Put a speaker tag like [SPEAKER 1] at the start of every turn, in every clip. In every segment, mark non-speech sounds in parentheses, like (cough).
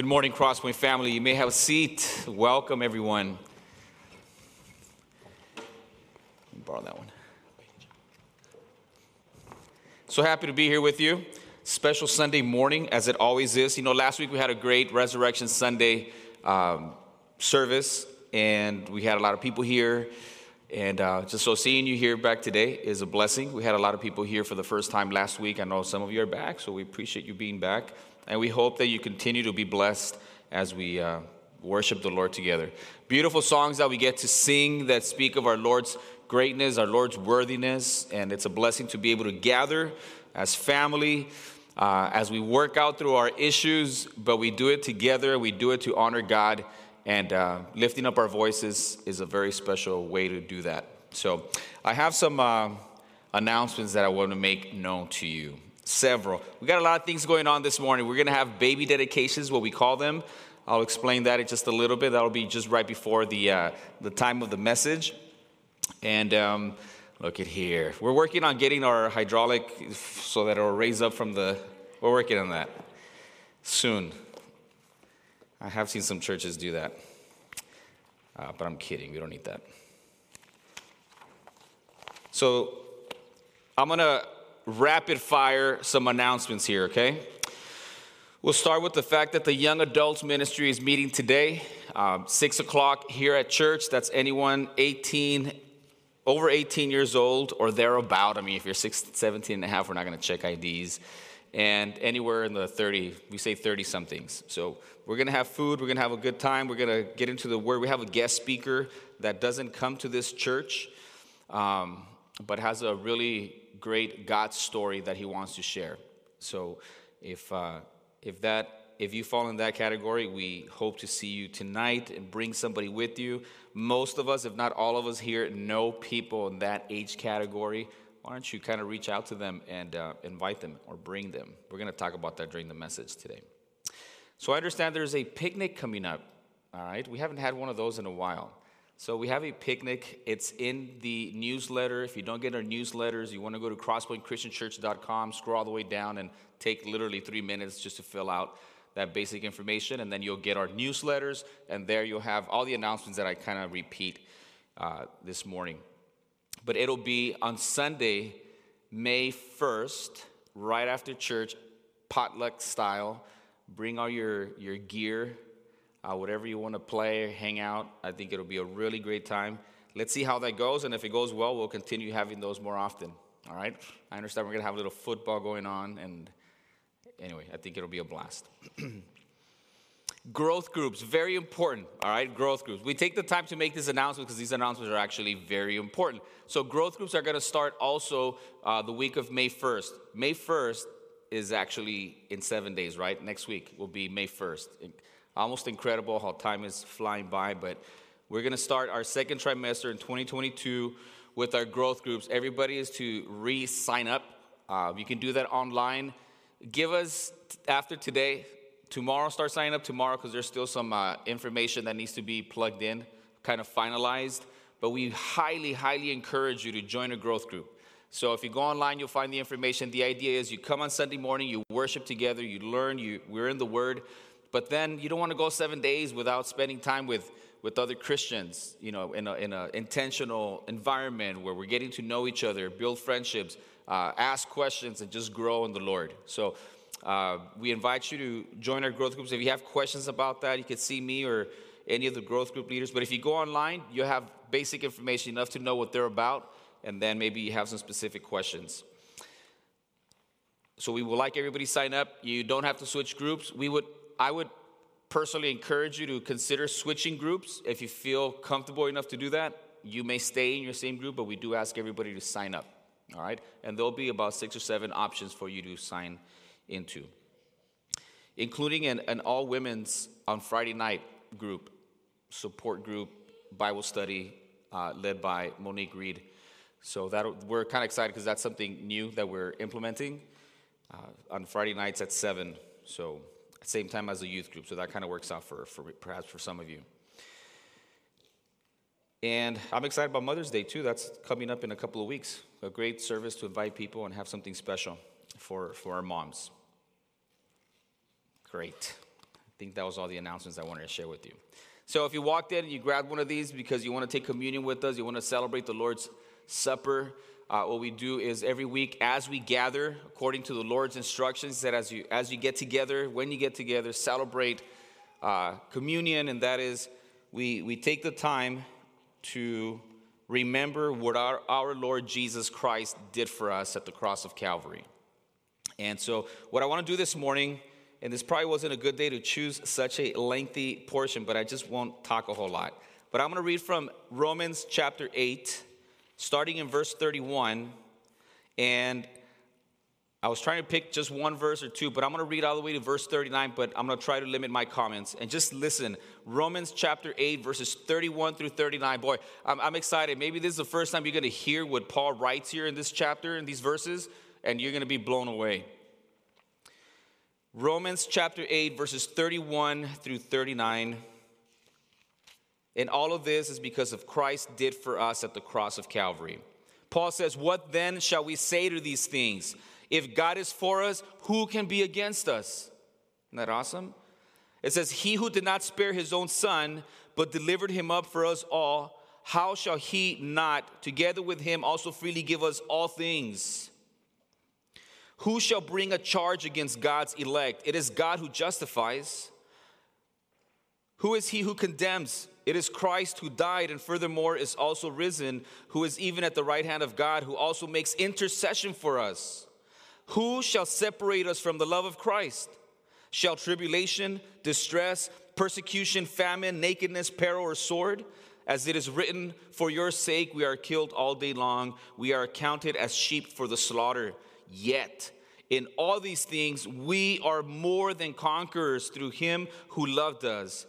[SPEAKER 1] Good morning, Crosspoint family. You may have a seat. Welcome, everyone. Borrow that one. So happy to be here with you. Special Sunday morning, as it always is. You know, last week we had a great Resurrection Sunday um, service, and we had a lot of people here. And uh, just so seeing you here back today is a blessing. We had a lot of people here for the first time last week. I know some of you are back, so we appreciate you being back. And we hope that you continue to be blessed as we uh, worship the Lord together. Beautiful songs that we get to sing that speak of our Lord's greatness, our Lord's worthiness. And it's a blessing to be able to gather as family. Uh, as we work out through our issues, but we do it together, we do it to honor God and uh, lifting up our voices is a very special way to do that. So, I have some uh, announcements that I want to make known to you. Several. We got a lot of things going on this morning. We're going to have baby dedications, what we call them. I'll explain that in just a little bit. That'll be just right before the, uh, the time of the message. And um, look at here. We're working on getting our hydraulic so that it'll raise up from the. We're working on that soon. I have seen some churches do that. Uh, but I'm kidding. We don't need that. So I'm going to rapid fire some announcements here, okay? We'll start with the fact that the young adults ministry is meeting today, um, 6 o'clock here at church. That's anyone 18, over 18 years old or thereabout. I mean, if you're 16, 17 and a half, we're not going to check IDs. And anywhere in the 30, we say 30 somethings. So we're going to have food. We're going to have a good time. We're going to get into the word. We have a guest speaker that doesn't come to this church, um, but has a really great God story that he wants to share. So if, uh, if, that, if you fall in that category, we hope to see you tonight and bring somebody with you. Most of us, if not all of us here, know people in that age category. Why don't you kind of reach out to them and uh, invite them or bring them? We're going to talk about that during the message today. So I understand there's a picnic coming up. All right, we haven't had one of those in a while. So we have a picnic. It's in the newsletter. If you don't get our newsletters, you want to go to crosspointchristianchurch.com, scroll all the way down, and take literally three minutes just to fill out that basic information, and then you'll get our newsletters, and there you'll have all the announcements that I kind of repeat uh, this morning. But it'll be on Sunday, May 1st, right after church, potluck style bring all your, your gear, uh, whatever you want to play, hang out. I think it'll be a really great time. Let's see how that goes, and if it goes well, we'll continue having those more often. All right? I understand we're going to have a little football going on, and anyway, I think it'll be a blast. (clears throat) growth groups, very important. All right, growth groups. We take the time to make this announcement because these announcements are actually very important. So, growth groups are going to start also uh, the week of May 1st. May 1st is actually in seven days, right? Next week will be May 1st. Almost incredible how time is flying by, but we're going to start our second trimester in 2022 with our growth groups. Everybody is to re sign up. Uh, you can do that online. Give us, after today, tomorrow, start signing up tomorrow because there's still some uh, information that needs to be plugged in, kind of finalized. But we highly, highly encourage you to join a growth group. So if you go online, you'll find the information. The idea is you come on Sunday morning, you worship together, you learn, you, we're in the Word, but then you don't want to go seven days without spending time with, with other Christians, you know, in an in a intentional environment where we're getting to know each other, build friendships, uh, ask questions, and just grow in the Lord. So uh, we invite you to join our growth groups. If you have questions about that, you can see me or any of the growth group leaders. But if you go online, you'll have basic information enough to know what they're about and then maybe you have some specific questions. So we would like everybody sign up. You don't have to switch groups. We would, I would personally encourage you to consider switching groups if you feel comfortable enough to do that. You may stay in your same group, but we do ask everybody to sign up. All right? And there'll be about six or seven options for you to sign into, including an, an all women's on Friday night group, support group, Bible study uh, led by Monique Reed. So that we're kind of excited because that's something new that we're implementing uh, on Friday nights at seven. So same time as the youth group. So that kind of works out for, for perhaps for some of you. And I'm excited about Mother's Day too. That's coming up in a couple of weeks. A great service to invite people and have something special for, for our moms. Great. I think that was all the announcements I wanted to share with you. So if you walked in and you grabbed one of these because you want to take communion with us, you want to celebrate the Lord's Supper, uh, what we do is every week as we gather, according to the Lord's instructions, that as you as you get together, when you get together, celebrate uh, communion, and that is we we take the time to remember what our, our Lord Jesus Christ did for us at the cross of Calvary. And so, what I want to do this morning, and this probably wasn't a good day to choose such a lengthy portion, but I just won't talk a whole lot. But I'm going to read from Romans chapter 8 starting in verse 31. And I was trying to pick just one verse or two, but I'm going to read all the way to verse 39, but I'm going to try to limit my comments. And just listen Romans chapter 8, verses 31 through 39. Boy, I'm, I'm excited. Maybe this is the first time you're going to hear what Paul writes here in this chapter, in these verses, and you're going to be blown away. Romans chapter 8, verses 31 through 39. And all of this is because of Christ did for us at the cross of Calvary. Paul says, What then shall we say to these things? If God is for us, who can be against us? Isn't that awesome? It says, He who did not spare his own son, but delivered him up for us all, how shall he not, together with him, also freely give us all things? Who shall bring a charge against God's elect? It is God who justifies. Who is he who condemns? It is Christ who died and furthermore is also risen, who is even at the right hand of God, who also makes intercession for us. Who shall separate us from the love of Christ? Shall tribulation, distress, persecution, famine, nakedness, peril, or sword? As it is written, For your sake we are killed all day long, we are accounted as sheep for the slaughter. Yet, in all these things, we are more than conquerors through him who loved us.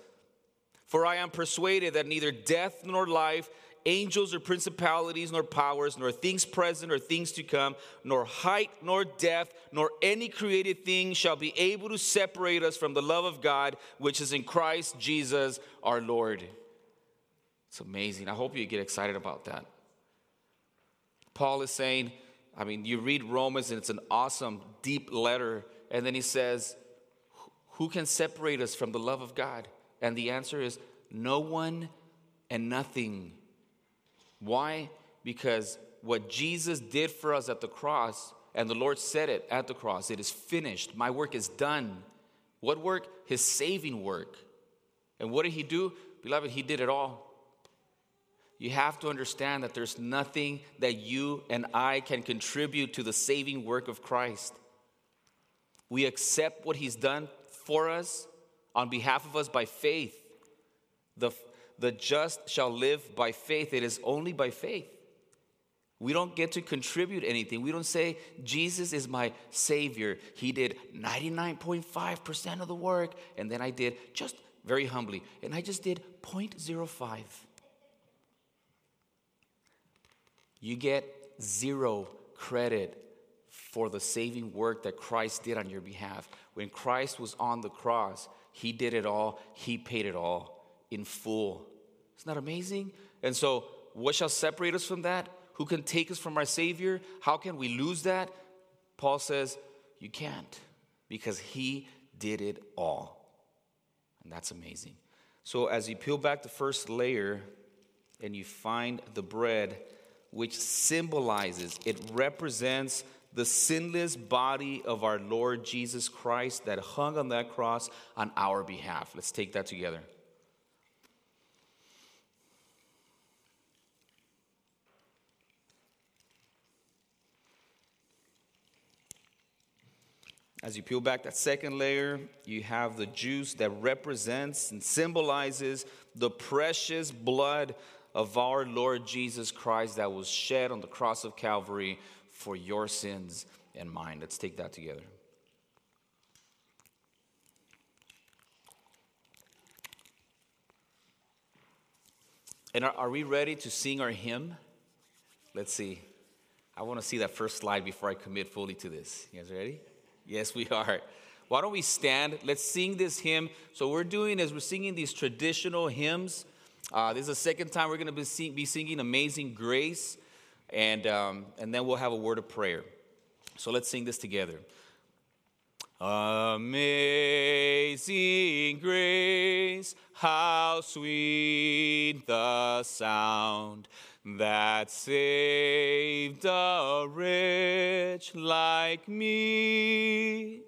[SPEAKER 1] For I am persuaded that neither death nor life, angels or principalities nor powers, nor things present or things to come, nor height nor depth, nor any created thing shall be able to separate us from the love of God which is in Christ Jesus our Lord. It's amazing. I hope you get excited about that. Paul is saying, I mean, you read Romans and it's an awesome, deep letter. And then he says, Who can separate us from the love of God? And the answer is no one and nothing. Why? Because what Jesus did for us at the cross, and the Lord said it at the cross, it is finished. My work is done. What work? His saving work. And what did he do? Beloved, he did it all. You have to understand that there's nothing that you and I can contribute to the saving work of Christ. We accept what he's done for us on behalf of us by faith. The, the just shall live by faith. It is only by faith. We don't get to contribute anything. We don't say, Jesus is my Savior. He did 99.5% of the work, and then I did just very humbly, and I just did 0.05. You get zero credit for the saving work that Christ did on your behalf. When Christ was on the cross, he did it all, He paid it all in full. Isn't that amazing? And so, what shall separate us from that? Who can take us from our Savior? How can we lose that? Paul says, You can't, because He did it all. And that's amazing. So, as you peel back the first layer and you find the bread, which symbolizes, it represents the sinless body of our Lord Jesus Christ that hung on that cross on our behalf. Let's take that together. As you peel back that second layer, you have the juice that represents and symbolizes the precious blood of our Lord Jesus Christ that was shed on the cross of Calvary for your sins and mine. Let's take that together. And are, are, we ready to sing our hymn? Let's see. I want to see that first slide before I commit fully to this. You guys ready? Yes, we are. Why don't we stand? Let's sing this hymn. So, we're doing is we're singing these traditional hymns. Uh, this is the second time we're going to be, sing, be singing Amazing Grace and, um, and then we'll have a word of prayer. So let's sing this together. Amazing grace, how sweet the sound that saved a wretch like me.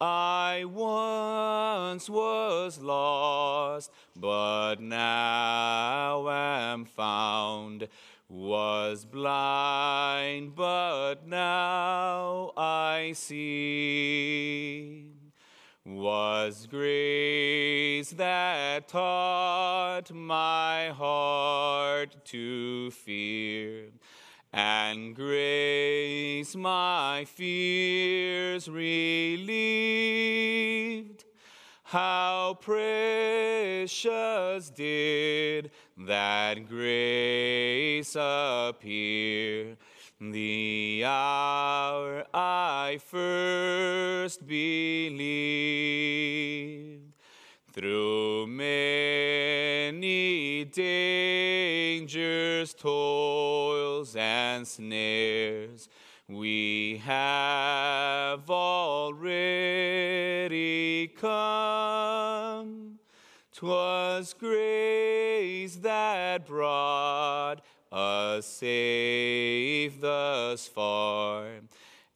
[SPEAKER 1] I once was lost, but now am found was blind, but now I see. Was grace that taught my heart to fear, and grace my fears relieved. How precious did that grace appear the hour I first believed. Through many dangers, toils, and snares, we have already come. 'Twas grace that brought us safe thus far,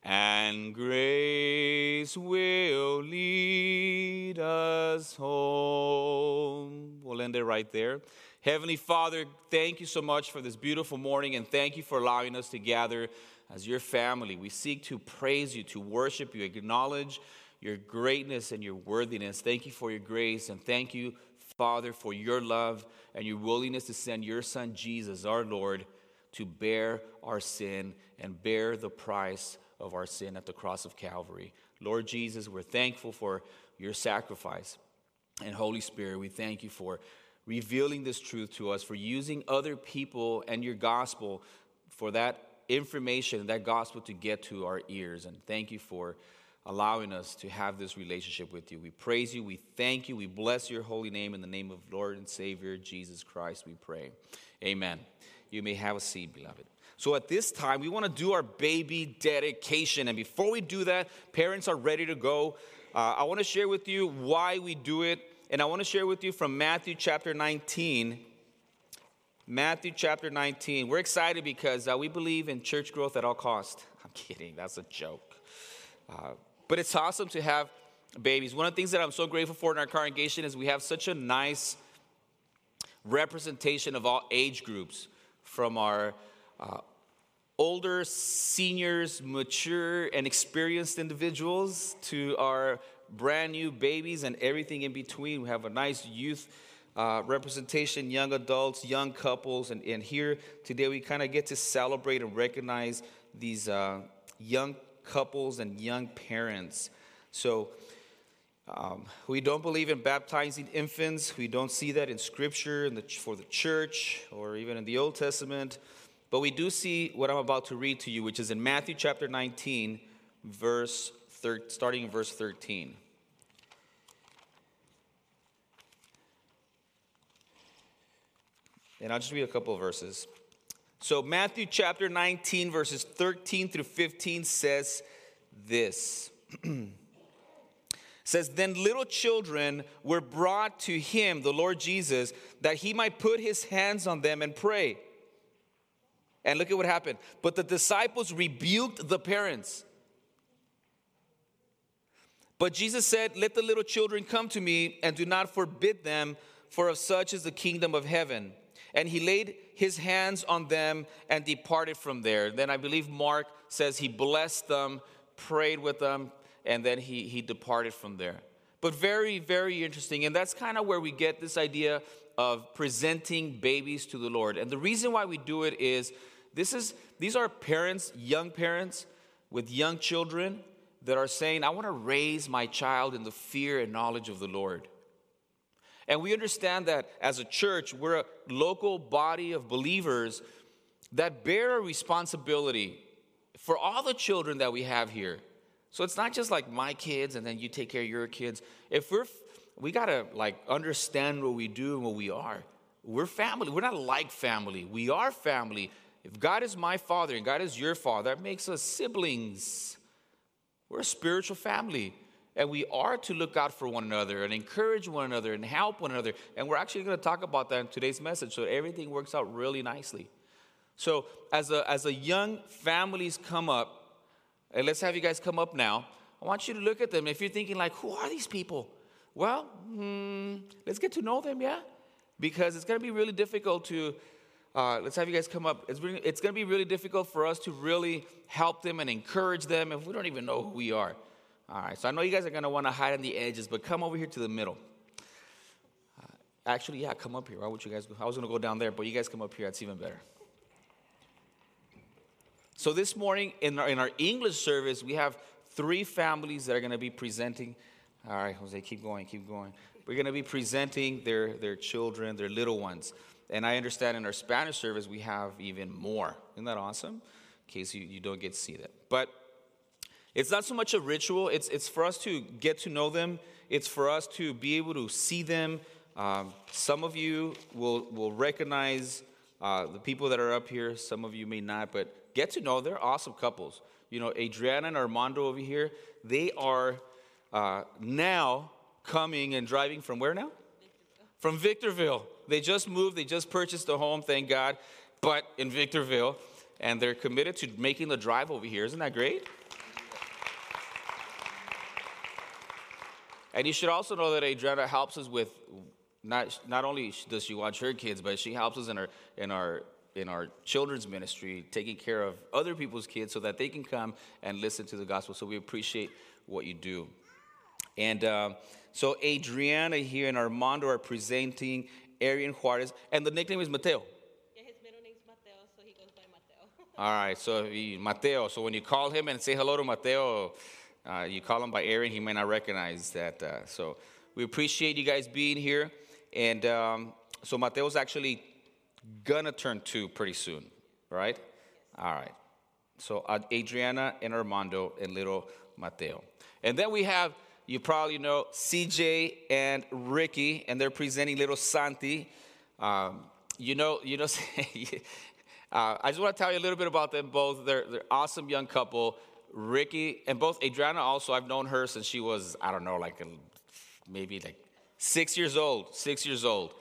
[SPEAKER 1] and grace will lead us home. We'll end it right there. Heavenly Father, thank you so much for this beautiful morning, and thank you for allowing us to gather as your family. We seek to praise you, to worship you, acknowledge your greatness and your worthiness. Thank you for your grace, and thank you, Father, for your love and your willingness to send your Son, Jesus, our Lord, to bear our sin and bear the price of our sin at the cross of Calvary. Lord Jesus, we're thankful for your sacrifice. And Holy Spirit, we thank you for revealing this truth to us, for using other people and your gospel for that information, that gospel to get to our ears. And thank you for allowing us to have this relationship with you. We praise you, we thank you, we bless your holy name in the name of Lord and Savior Jesus Christ, we pray. Amen. You may have a seat, beloved. So at this time, we want to do our baby dedication. And before we do that, parents are ready to go. Uh, I want to share with you why we do it. And I want to share with you from Matthew chapter 19. Matthew chapter 19. We're excited because uh, we believe in church growth at all cost. (laughs) I'm kidding, that's a joke. Uh, but it's awesome to have babies. One of the things that I'm so grateful for in our congregation is we have such a nice representation of all age groups from our uh, older seniors, mature and experienced individuals to our brand new babies and everything in between. We have a nice youth uh, representation, young adults, young couples, and, and here today we kind of get to celebrate and recognize these uh, young couples and young parents. So, um, we don't believe in baptizing infants. We don't see that in Scripture in the, for the church or even in the Old Testament. But we do see what I'm about to read to you, which is in Matthew chapter 19, verse thir- starting in verse 13. And I'll just read a couple of verses. So, Matthew chapter 19, verses 13 through 15 says this. (clears throat) says, Then little children were brought to him, the Lord Jesus, that he might put his hands on them and pray. And look at what happened. But the disciples rebuked the parents. But Jesus said, Let the little children come to me and do not forbid them, for of such is the kingdom of heaven. And he laid his hands on them and departed from there. Then I believe Mark says he blessed them, prayed with them, and then he, he departed from there. But very, very interesting. And that's kind of where we get this idea of presenting babies to the Lord. And the reason why we do it is this is these are parents, young parents with young children that are saying, I want to raise my child in the fear and knowledge of the Lord. And we understand that as a church, we're a local body of believers that bear a responsibility for all the children that we have here. So it's not just like my kids and then you take care of your kids. If we're, we gotta like understand what we do and what we are. We're family. We're not like family. We are family. If God is my father and God is your father, that makes us siblings. We're a spiritual family. And we are to look out for one another and encourage one another and help one another. And we're actually going to talk about that in today's message so everything works out really nicely. So, as a, as a young families come up, and let's have you guys come up now. I want you to look at them. If you're thinking, like, who are these people? Well, hmm, let's get to know them, yeah? Because it's going to be really difficult to, uh, let's have you guys come up. It's, really, it's going to be really difficult for us to really help them and encourage them if we don't even know who we are. All right, so I know you guys are going to want to hide on the edges, but come over here to the middle. Uh, actually, yeah, come up here. Why would you guys go? I was going to go down there, but you guys come up here. That's even better. So this morning in our, in our English service, we have three families that are going to be presenting. All right, Jose, keep going, keep going. We're going to be presenting their, their children, their little ones. And I understand in our Spanish service, we have even more. Isn't that awesome? In case you, you don't get to see that. But it's not so much a ritual, it's, it's for us to get to know them, it's for us to be able to see them. Um, some of you will, will recognize uh, the people that are up here, some of you may not, but get to know. They're awesome couples. You know, Adriana and Armando over here, they are uh, now coming and driving from where now? Victorville. From Victorville. They just moved, they just purchased a home, thank God, but in Victorville. And they're committed to making the drive over here. Isn't that great? And you should also know that Adriana helps us with not, not only does she watch her kids, but she helps us in our, in our in our children's ministry, taking care of other people's kids so that they can come and listen to the gospel. So we appreciate what you do. And uh, so Adriana here and Armando are presenting Arian Juarez, and the nickname is Mateo.
[SPEAKER 2] Yeah, his middle name's Mateo, so he goes by Mateo. (laughs)
[SPEAKER 1] All right, so he, Mateo. So when you call him and say hello to Mateo, uh, you call him by Aaron, he may not recognize that. Uh, so we appreciate you guys being here. And um, so Mateo's actually gonna turn two pretty soon, right? All right. So Adriana and Armando and little Mateo. And then we have, you probably know, CJ and Ricky, and they're presenting little Santi. Um, you know, you know, (laughs) uh, I just want to tell you a little bit about them both. They're, they're awesome young couple. Ricky and both Adriana also, I've known her since she was, I don't know, like a, maybe like six years old, six years old.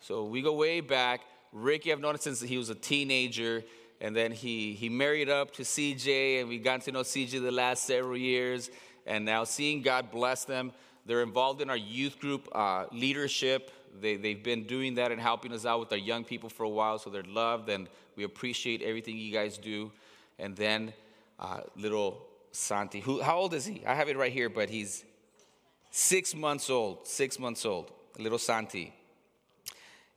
[SPEAKER 1] So we go way back. Ricky, I've known him since he was a teenager, and then he, he married up to CJ, and we got to know CJ the last several years. And now seeing God bless them, they're involved in our youth group uh, leadership. They, they've been doing that and helping us out with our young people for a while, so they're loved, and we appreciate everything you guys do. And then uh, little Santi, who, how old is he? I have it right here, but he's six months old, six months old, little Santi.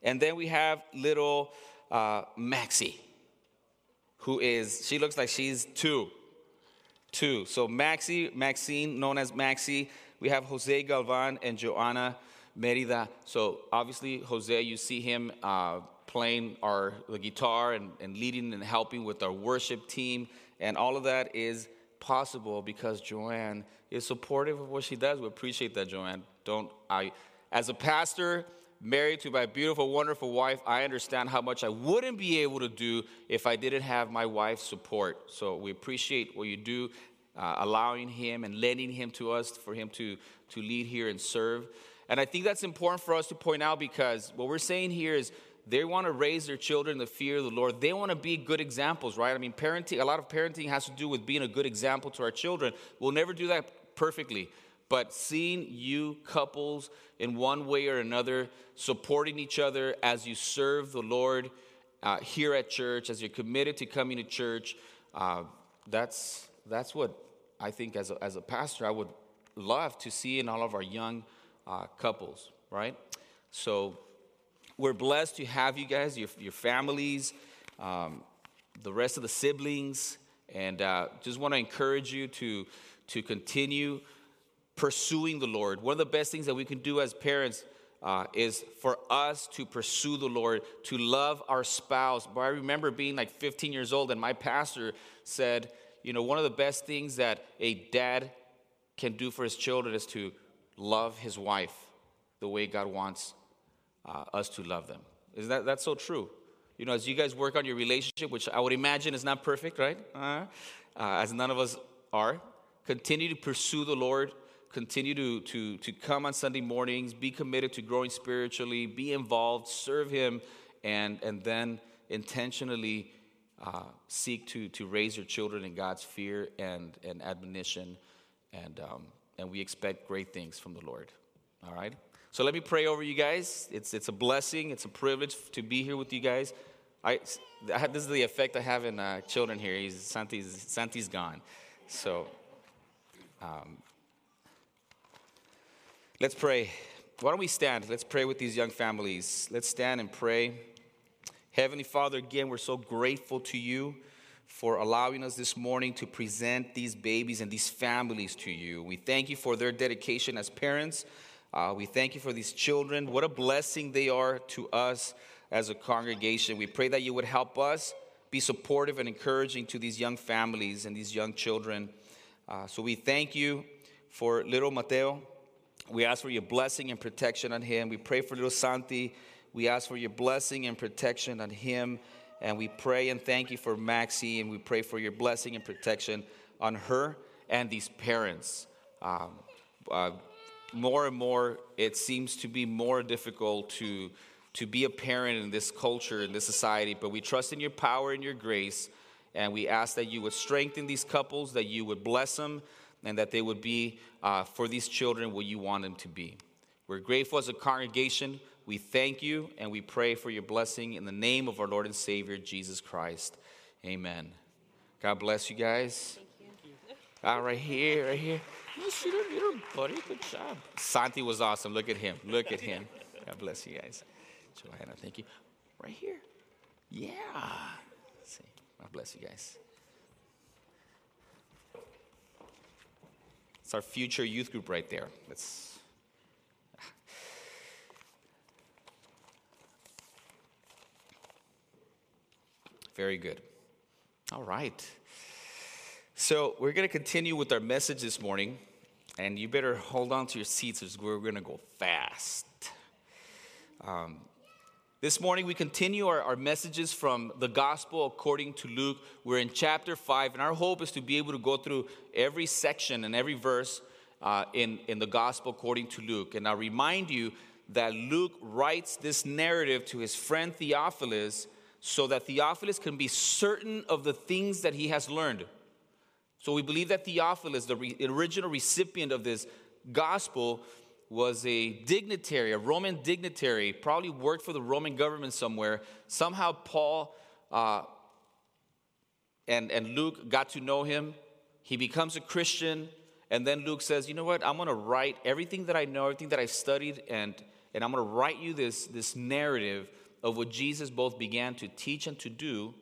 [SPEAKER 1] And then we have little uh, Maxie, who is, she looks like she's two. Two. So Maxie, Maxine, known as Maxie. We have Jose Galvan and Joanna Merida. So obviously, Jose, you see him uh, playing our the guitar and, and leading and helping with our worship team. And all of that is possible because Joanne is supportive of what she does. We appreciate that, Joanne. Don't I as a pastor, married to my beautiful, wonderful wife, I understand how much I wouldn't be able to do if I didn't have my wife's support. So we appreciate what you do, uh, allowing him and lending him to us for him to, to lead here and serve. And I think that's important for us to point out because what we're saying here is they want to raise their children in the fear of the Lord. They want to be good examples, right? I mean, parenting, a lot of parenting has to do with being a good example to our children. We'll never do that perfectly. But seeing you couples in one way or another supporting each other as you serve the Lord uh, here at church, as you're committed to coming to church, uh, that's, that's what I think as a, as a pastor I would love to see in all of our young uh, couples, right? So we're blessed to have you guys, your, your families, um, the rest of the siblings, and uh, just want to encourage you to, to continue pursuing the Lord. One of the best things that we can do as parents uh, is for us to pursue the Lord, to love our spouse. But I remember being like 15 years old, and my pastor said, you know, one of the best things that a dad can do for his children is to love his wife the way God wants uh, us to love them. Is that that's so true? You know, as you guys work on your relationship, which I would imagine is not perfect, right? Uh, uh, as none of us are, continue to pursue the Lord continue to, to, to come on Sunday mornings, be committed to growing spiritually, be involved, serve Him, and, and then intentionally uh, seek to, to raise your children in God's fear and, and admonition. And, um, and we expect great things from the Lord. All right? So let me pray over you guys. It's, it's a blessing, it's a privilege to be here with you guys. I, I this is the effect I have in uh, children here. He's, Santi's, Santi's gone. So um, let's pray. Why don't we stand? Let's pray with these young families. Let's stand and pray. Heavenly Father, again, we're so grateful to you for allowing us this morning to present these babies and these families to you. We thank you for their dedication as parents. Uh, we thank you for these children. What a blessing they are to us as a congregation. We pray that you would help us be supportive and encouraging to these young families and these young children. Uh, so we thank you for little Mateo. We ask for your blessing and protection on him. We pray for little Santi. We ask for your blessing and protection on him. And we pray and thank you for Maxie. And we pray for your blessing and protection on her and these parents. Um, uh, more and more, it seems to be more difficult to, to be a parent in this culture, in this society. But we trust in your power and your grace. And we ask that you would strengthen these couples, that you would bless them, and that they would be uh, for these children what you want them to be. We're grateful as a congregation we thank you and we pray for your blessing in the name of our Lord and Savior, Jesus Christ. Amen. God bless you guys. You. Ah, right here, right here. You did, you buddy. Good job. Santi was awesome. Look at him. Look at him. God bless you guys. Joanna, thank you. Right here. Yeah. Let's see. God bless you guys. It's our future youth group right there. Let's (sighs) Very good. All right. So, we're going to continue with our message this morning, and you better hold on to your seats because we're going to go fast. Um, this morning, we continue our, our messages from the gospel according to Luke. We're in chapter 5, and our hope is to be able to go through every section and every verse uh, in, in the gospel according to Luke. And I'll remind you that Luke writes this narrative to his friend Theophilus so that Theophilus can be certain of the things that he has learned. So we believe that Theophilus, the re- original recipient of this gospel, was a dignitary, a Roman dignitary, probably worked for the Roman government somewhere. Somehow Paul uh, and, and Luke got to know him. He becomes a Christian. And then Luke says, You know what? I'm going to write everything that I know, everything that I've studied, and, and I'm going to write you this, this narrative of what Jesus both began to teach and to do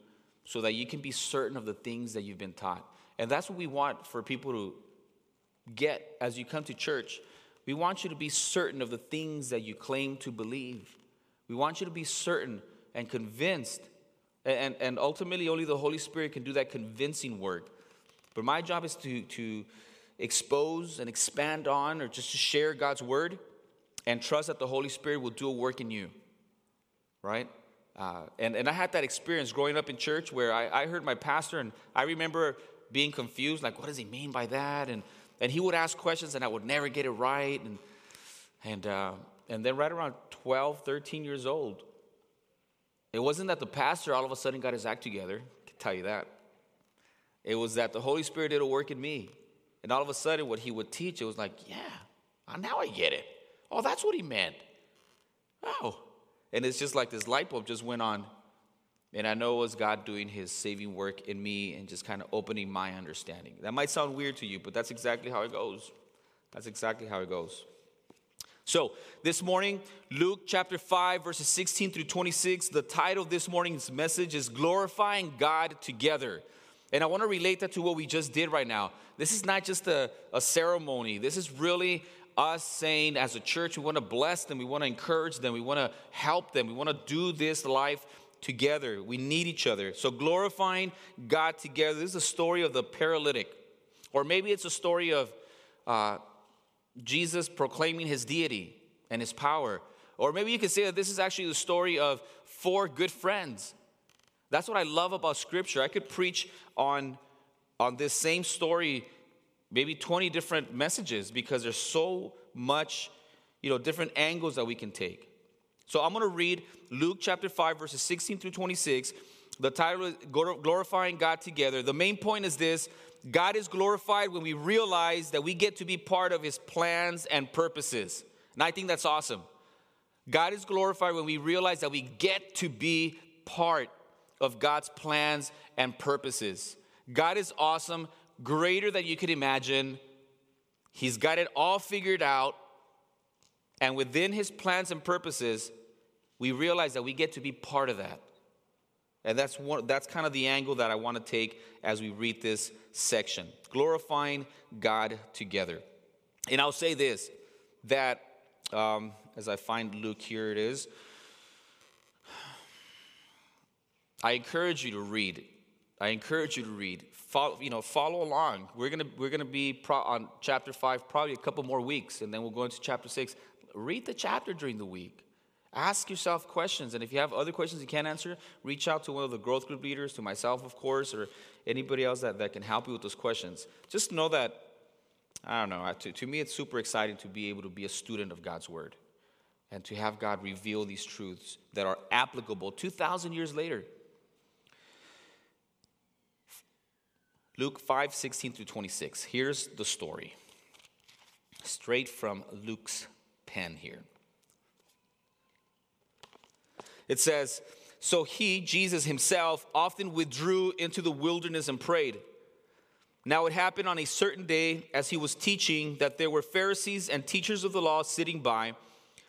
[SPEAKER 1] so that you can be certain of the things that you've been taught. And that's what we want for people to get as you come to church. We want you to be certain of the things that you claim to believe. We want you to be certain and convinced. And, and ultimately, only the Holy Spirit can do that convincing work. But my job is to, to expose and expand on or just to share God's word and trust that the Holy Spirit will do a work in you right? Uh, and, and I had that experience growing up in church where I, I heard my pastor, and I remember being confused, like, what does he mean by that? And, and he would ask questions, and I would never get it right. And, and, uh, and then right around 12, 13 years old, it wasn't that the pastor all of a sudden got his act together, I can tell you that. It was that the Holy Spirit did a work in me. And all of a sudden, what he would teach, it was like, yeah, now I get it. Oh, that's what he meant. Oh, and it's just like this light bulb just went on. And I know it was God doing his saving work in me and just kind of opening my understanding. That might sound weird to you, but that's exactly how it goes. That's exactly how it goes. So, this morning, Luke chapter 5, verses 16 through 26, the title of this morning's message is Glorifying God Together. And I want to relate that to what we just did right now. This is not just a, a ceremony, this is really us saying as a church, we want to bless them, we want to encourage them, we want to help them, we want to do this life together. We need each other. So, glorifying God together. This is a story of the paralytic, or maybe it's a story of uh, Jesus proclaiming his deity and his power. Or maybe you could say that this is actually the story of four good friends. That's what I love about Scripture. I could preach on, on this same story maybe 20 different messages because there's so much, you know, different angles that we can take. So I'm going to read Luke chapter 5, verses 16 through 26. The title is Glorifying God Together. The main point is this God is glorified when we realize that we get to be part of his plans and purposes. And I think that's awesome. God is glorified when we realize that we get to be part of God's plans and purposes. God is awesome, greater than you could imagine. He's got it all figured out. And within his plans and purposes, we realize that we get to be part of that. And that's, one, that's kind of the angle that I want to take as we read this section glorifying God together. And I'll say this that um, as I find Luke, here it is. I encourage you to read. I encourage you to read. Follow, you know, follow along. We're gonna we're gonna be pro- on chapter five probably a couple more weeks, and then we'll go into chapter six. Read the chapter during the week. Ask yourself questions, and if you have other questions you can't answer, reach out to one of the growth group leaders, to myself, of course, or anybody else that, that can help you with those questions. Just know that I don't know. To, to me, it's super exciting to be able to be a student of God's word and to have God reveal these truths that are applicable 2,000 years later. Luke 5 16 through 26. Here's the story, straight from Luke's pen here. It says, So he, Jesus himself, often withdrew into the wilderness and prayed. Now it happened on a certain day as he was teaching that there were Pharisees and teachers of the law sitting by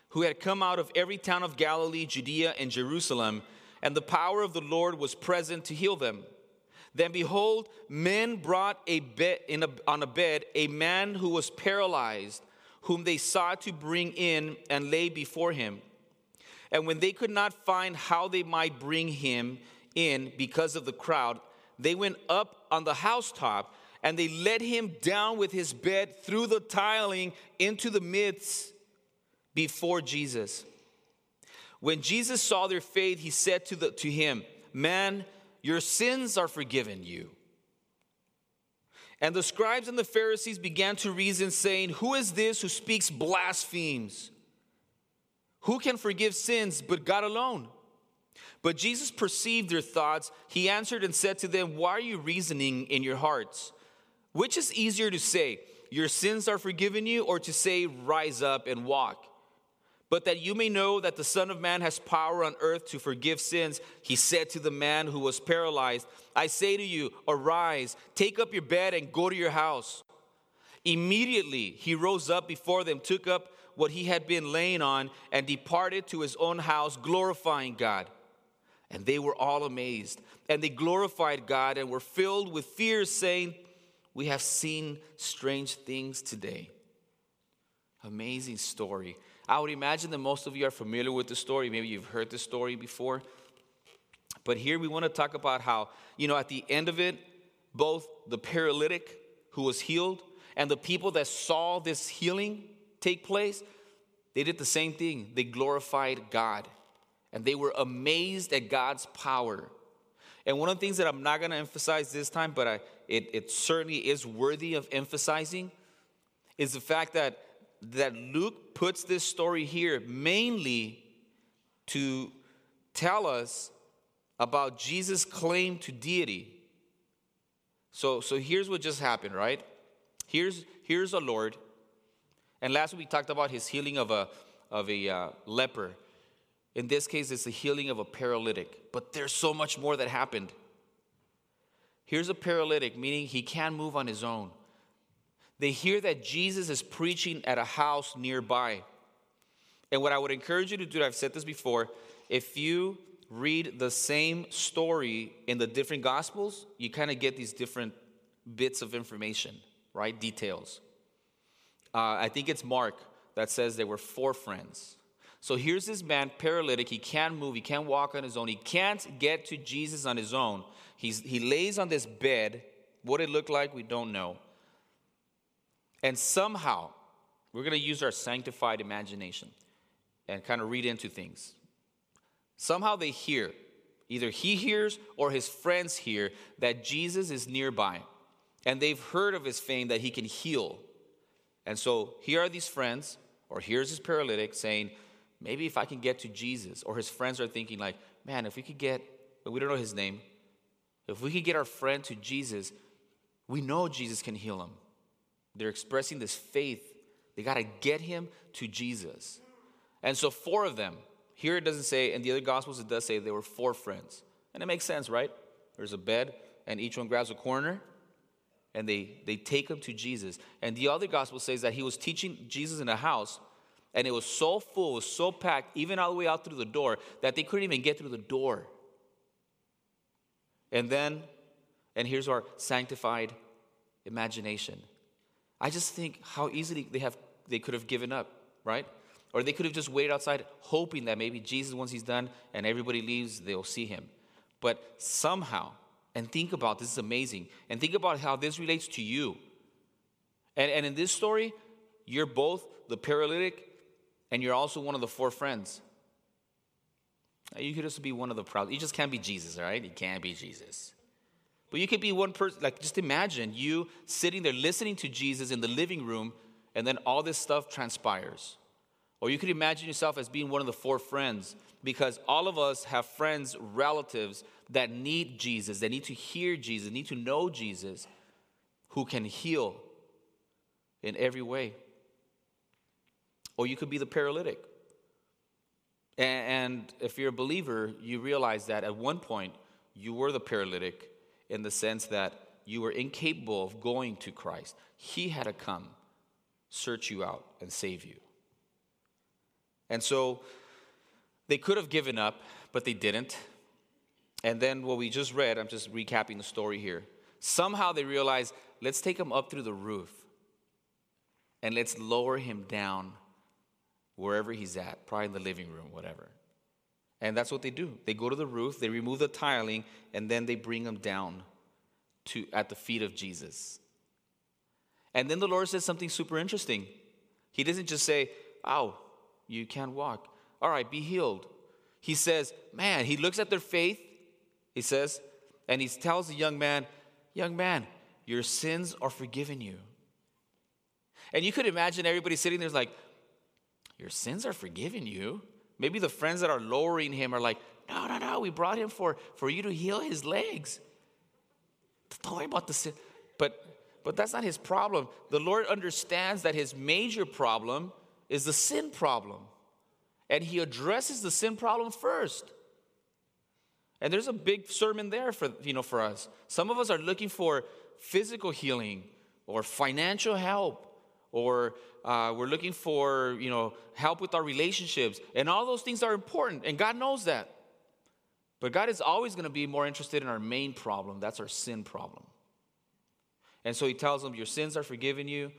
[SPEAKER 1] who had come out of every town of Galilee, Judea, and Jerusalem, and the power of the Lord was present to heal them. Then behold, men brought a bed in a, on a bed a man who was paralyzed, whom they sought to bring in and lay before him. And when they could not find how they might bring him in because of the crowd, they went up on the housetop and they let him down with his bed through the tiling into the midst before Jesus. When Jesus saw their faith, he said to, the, to him, Man, your sins are forgiven you. And the scribes and the Pharisees began to reason, saying, Who is this who speaks blasphemies? Who can forgive sins but God alone? But Jesus perceived their thoughts. He answered and said to them, Why are you reasoning in your hearts? Which is easier to say, Your sins are forgiven you, or to say, Rise up and walk? But that you may know that the Son of Man has power on earth to forgive sins, he said to the man who was paralyzed, I say to you, arise, take up your bed, and go to your house. Immediately he rose up before them, took up what he had been laying on, and departed to his own house, glorifying God. And they were all amazed, and they glorified God and were filled with fear, saying, We have seen strange things today. Amazing story. I would imagine that most of you are familiar with the story. Maybe you've heard the story before. But here we want to talk about how, you know, at the end of it, both the paralytic who was healed and the people that saw this healing take place, they did the same thing. They glorified God and they were amazed at God's power. And one of the things that I'm not going to emphasize this time, but I, it, it certainly is worthy of emphasizing, is the fact that that Luke puts this story here mainly to tell us about Jesus' claim to deity. So, so here's what just happened, right? Here's, here's a Lord. And last week we talked about his healing of a, of a uh, leper. In this case, it's the healing of a paralytic. But there's so much more that happened. Here's a paralytic, meaning he can move on his own. They hear that Jesus is preaching at a house nearby. And what I would encourage you to do, I've said this before, if you read the same story in the different gospels, you kind of get these different bits of information, right? Details. Uh, I think it's Mark that says there were four friends. So here's this man, paralytic. He can't move, he can't walk on his own, he can't get to Jesus on his own. He's, he lays on this bed. What it looked like, we don't know. And somehow, we're going to use our sanctified imagination and kind of read into things. Somehow they hear, either he hears or his friends hear, that Jesus is nearby. and they've heard of his fame that he can heal. And so here are these friends, or here's his paralytic saying, maybe if I can get to Jesus, or his friends are thinking, like, man, if we could get, we don't know his name, if we could get our friend to Jesus, we know Jesus can heal him. They're expressing this faith. They got to get him to Jesus. And so, four of them, here it doesn't say, in the other Gospels, it does say there were four friends. And it makes sense, right? There's a bed, and each one grabs a corner, and they, they take him to Jesus. And the other Gospel says that he was teaching Jesus in a house, and it was so full, it was so packed, even all the way out through the door, that they couldn't even get through the door. And then, and here's our sanctified imagination. I just think how easily they have they could have given up, right? Or they could have just waited outside hoping that maybe Jesus, once he's done and everybody leaves, they'll see him. But somehow, and think about this is amazing, and think about how this relates to you. And, and in this story, you're both the paralytic and you're also one of the four friends. You could just be one of the proud. You just can't be Jesus, right? You can't be Jesus. But you could be one person, like just imagine you sitting there listening to Jesus in the living room, and then all this stuff transpires. Or you could imagine yourself as being one of the four friends, because all of us have friends, relatives that need Jesus, that need to hear Jesus, need to know Jesus, who can heal in every way. Or you could be the paralytic. And if you're a believer, you realize that at one point you were the paralytic in the sense that you were incapable of going to Christ. He had to come, search you out, and save you. And so they could have given up, but they didn't. And then what we just read, I'm just recapping the story here. Somehow they realized, let's take him up through the roof and let's lower him down wherever he's at, probably in the living room, whatever. And that's what they do. They go to the roof, they remove the tiling, and then they bring them down to at the feet of Jesus. And then the Lord says something super interesting. He doesn't just say, "Ow, you can't walk. All right, be healed." He says, "Man." He looks at their faith. He says, and he tells the young man, "Young man, your sins are forgiven you." And you could imagine everybody sitting there like, "Your sins are forgiven you." Maybe the friends that are lowering him are like, no, no, no, we brought him for, for you to heal his legs. Don't worry about the sin. But, but that's not his problem. The Lord understands that his major problem is the sin problem. And he addresses the sin problem first. And there's a big sermon there for, you know, for us. Some of us are looking for physical healing or financial help or uh, we're looking for you know help with our relationships. And all those things are important and god knows that. But god is always going to be more interested in our main problem. That's our sin problem. And so he tells them your sins are forgiven you.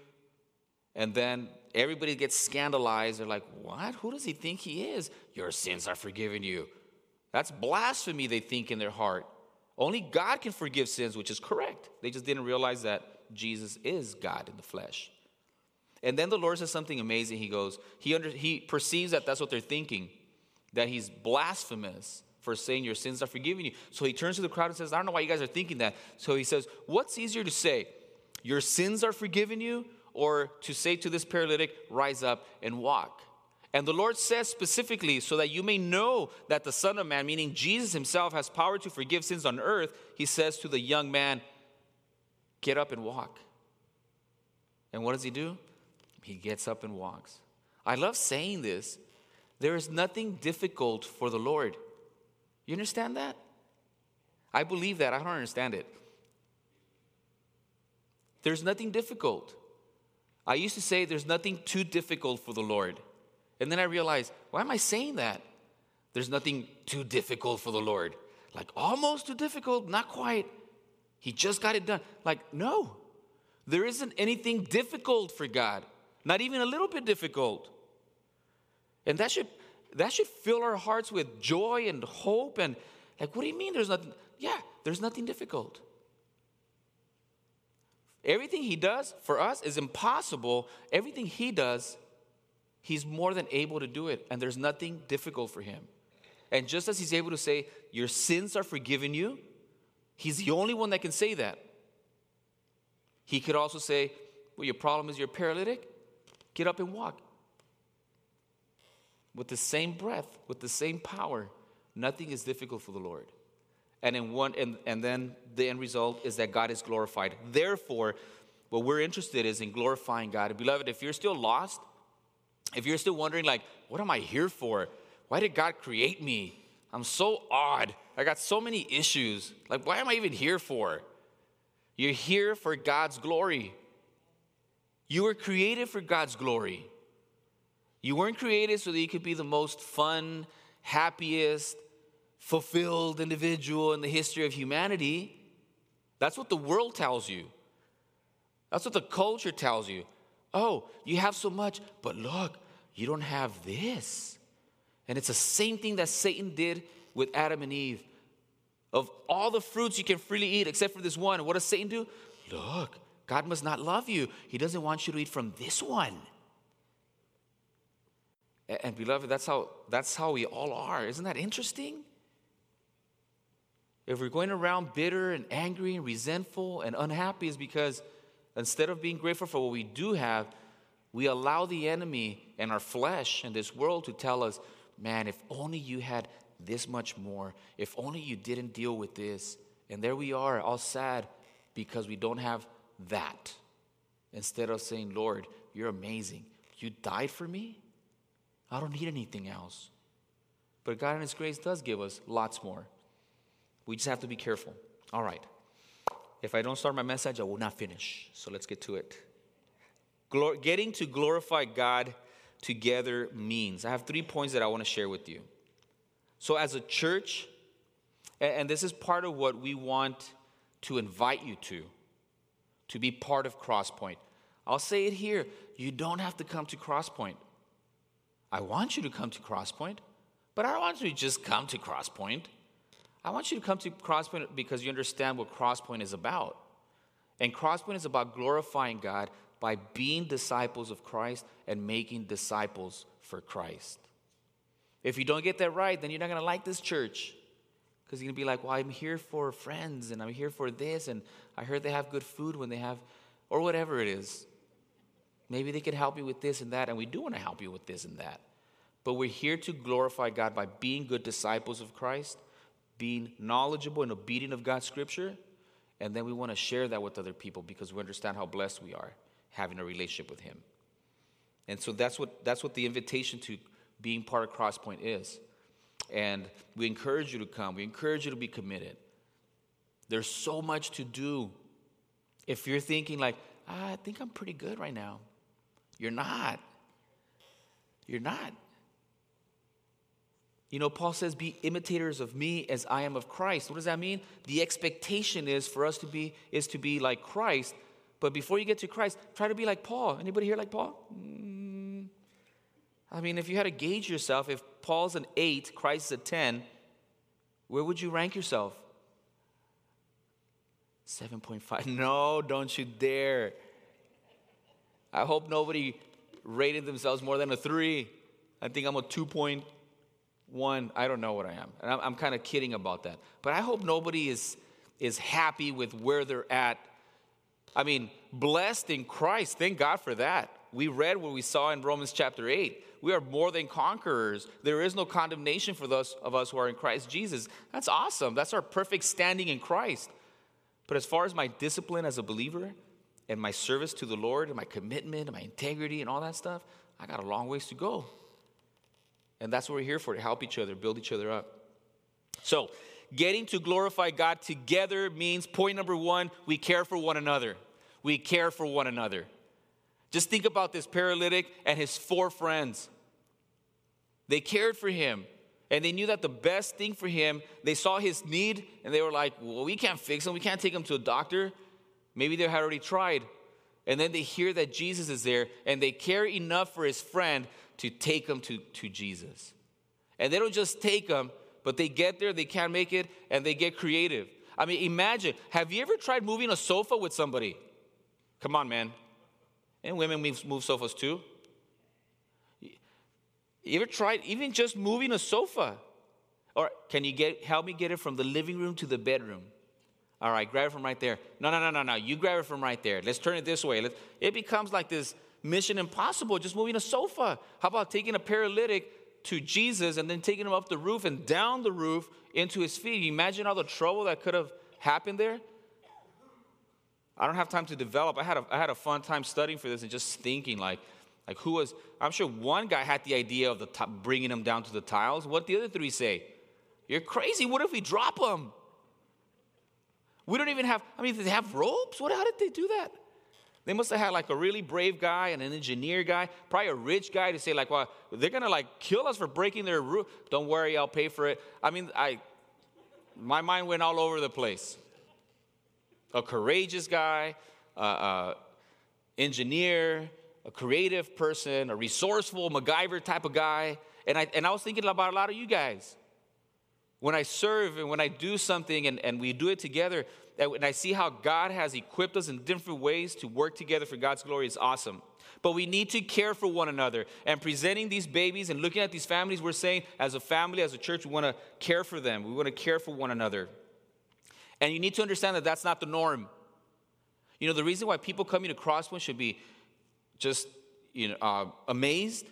[SPEAKER 1] And then everybody gets scandalized. They're like what? Who does he think he is? Your sins are forgiven you. That's blasphemy they think in their heart. Only god can forgive sins which is correct. They just didn't realize that jesus is god in the flesh and then the Lord says something amazing. He goes, he, under, he perceives that that's what they're thinking, that he's blasphemous for saying your sins are forgiven you. So he turns to the crowd and says, I don't know why you guys are thinking that. So he says, What's easier to say, your sins are forgiven you, or to say to this paralytic, rise up and walk? And the Lord says specifically, so that you may know that the Son of Man, meaning Jesus himself, has power to forgive sins on earth, he says to the young man, Get up and walk. And what does he do? He gets up and walks. I love saying this. There is nothing difficult for the Lord. You understand that? I believe that. I don't understand it. There's nothing difficult. I used to say there's nothing too difficult for the Lord. And then I realized, why am I saying that? There's nothing too difficult for the Lord. Like almost too difficult, not quite. He just got it done. Like, no, there isn't anything difficult for God not even a little bit difficult. And that should that should fill our hearts with joy and hope and like what do you mean there's nothing yeah, there's nothing difficult. Everything he does for us is impossible. Everything he does, he's more than able to do it and there's nothing difficult for him. And just as he's able to say your sins are forgiven you, he's the only one that can say that. He could also say, Well, your problem is you're paralytic? Get up and walk. With the same breath, with the same power, nothing is difficult for the Lord. And in one and, and then the end result is that God is glorified. Therefore, what we're interested is in glorifying God. Beloved, if you're still lost, if you're still wondering, like, what am I here for? Why did God create me? I'm so odd. I got so many issues. Like, why am I even here for? You're here for God's glory. You were created for God's glory. You weren't created so that you could be the most fun, happiest, fulfilled individual in the history of humanity. That's what the world tells you. That's what the culture tells you. Oh, you have so much, but look, you don't have this. And it's the same thing that Satan did with Adam and Eve. Of all the fruits you can freely eat except for this one, what does Satan do? Look, God must not love you. He doesn't want you to eat from this one. And, and beloved, that's how that's how we all are. Isn't that interesting? If we're going around bitter and angry and resentful and unhappy, is because instead of being grateful for what we do have, we allow the enemy and our flesh and this world to tell us, man, if only you had this much more, if only you didn't deal with this. And there we are, all sad because we don't have that. Instead of saying, Lord, you're amazing. You died for me? I don't need anything else. But God in His grace does give us lots more. We just have to be careful. All right. If I don't start my message, I will not finish. So let's get to it. Glor- getting to glorify God together means. I have three points that I want to share with you. So, as a church, and this is part of what we want to invite you to, to be part of Crosspoint. I'll say it here you don't have to come to Crosspoint. I want you to come to Crosspoint, but I don't want you to just come to Crosspoint. I want you to come to Crosspoint because you understand what Crosspoint is about. And Crosspoint is about glorifying God by being disciples of Christ and making disciples for Christ. If you don't get that right, then you're not going to like this church. Because you're going to be like, well, I'm here for friends and I'm here for this. And I heard they have good food when they have, or whatever it is. Maybe they can help you with this and that. And we do want to help you with this and that. But we're here to glorify God by being good disciples of Christ, being knowledgeable and obedient of God's scripture. And then we want to share that with other people because we understand how blessed we are having a relationship with Him. And so that's what, that's what the invitation to being part of Crosspoint is. And we encourage you to come, we encourage you to be committed. There's so much to do. If you're thinking, like, ah, I think I'm pretty good right now, you're not. You're not. You know, Paul says, be imitators of me as I am of Christ. What does that mean? The expectation is for us to be is to be like Christ. But before you get to Christ, try to be like Paul. Anybody here like Paul? Mm. I mean, if you had to gauge yourself, if Paul's an eight, Christ is a 10, where would you rank yourself? 7.5. (laughs) No, don't you dare. I hope nobody rated themselves more than a three. I think I'm a 2.1. I don't know what I am. And I'm, I'm kind of kidding about that. But I hope nobody is, is happy with where they're at. I mean, blessed in Christ. Thank God for that. We read what we saw in Romans chapter 8. We are more than conquerors. There is no condemnation for those of us who are in Christ Jesus. That's awesome. That's our perfect standing in Christ. But as far as my discipline as a believer and my service to the Lord and my commitment and my integrity and all that stuff, I got a long ways to go. And that's what we're here for to help each other, build each other up. So, getting to glorify God together means point number one, we care for one another. We care for one another. Just think about this paralytic and his four friends. They cared for him. And they knew that the best thing for him, they saw his need and they were like, well, we can't fix him. We can't take him to a doctor. Maybe they had already tried. And then they hear that Jesus is there and they care enough for his friend to take him to, to Jesus. And they don't just take him, but they get there, they can't make it, and they get creative. I mean, imagine have you ever tried moving a sofa with somebody? Come on, man. And women move sofas too. You ever tried even just moving a sofa? Or can you get help me get it from the living room to the bedroom? All right, grab it from right there. No, no, no, no, no. You grab it from right there. Let's turn it this way. Let's, it becomes like this mission impossible, just moving a sofa. How about taking a paralytic to Jesus and then taking him up the roof and down the roof into his feet? You imagine all the trouble that could have happened there? I don't have time to develop. I had a, I had a fun time studying for this and just thinking like, like who was, I'm sure one guy had the idea of the top, bringing him down to the tiles. What the other three say? You're crazy. What if we drop him? We don't even have, I mean, did they have ropes? What, how did they do that? They must have had like a really brave guy and an engineer guy, probably a rich guy to say like, well, they're gonna like kill us for breaking their roof. Don't worry, I'll pay for it. I mean, I, my mind went all over the place. A courageous guy, uh, uh, engineer, a creative person, a resourceful MacGyver type of guy. And I, and I was thinking about a lot of you guys. When I serve and when I do something and, and we do it together, and I see how God has equipped us in different ways to work together for God's glory, it's awesome. But we need to care for one another. And presenting these babies and looking at these families, we're saying as a family, as a church, we want to care for them. We want to care for one another. And you need to understand that that's not the norm. You know, the reason why people coming to Crosspoint should be just, you know, uh, amazed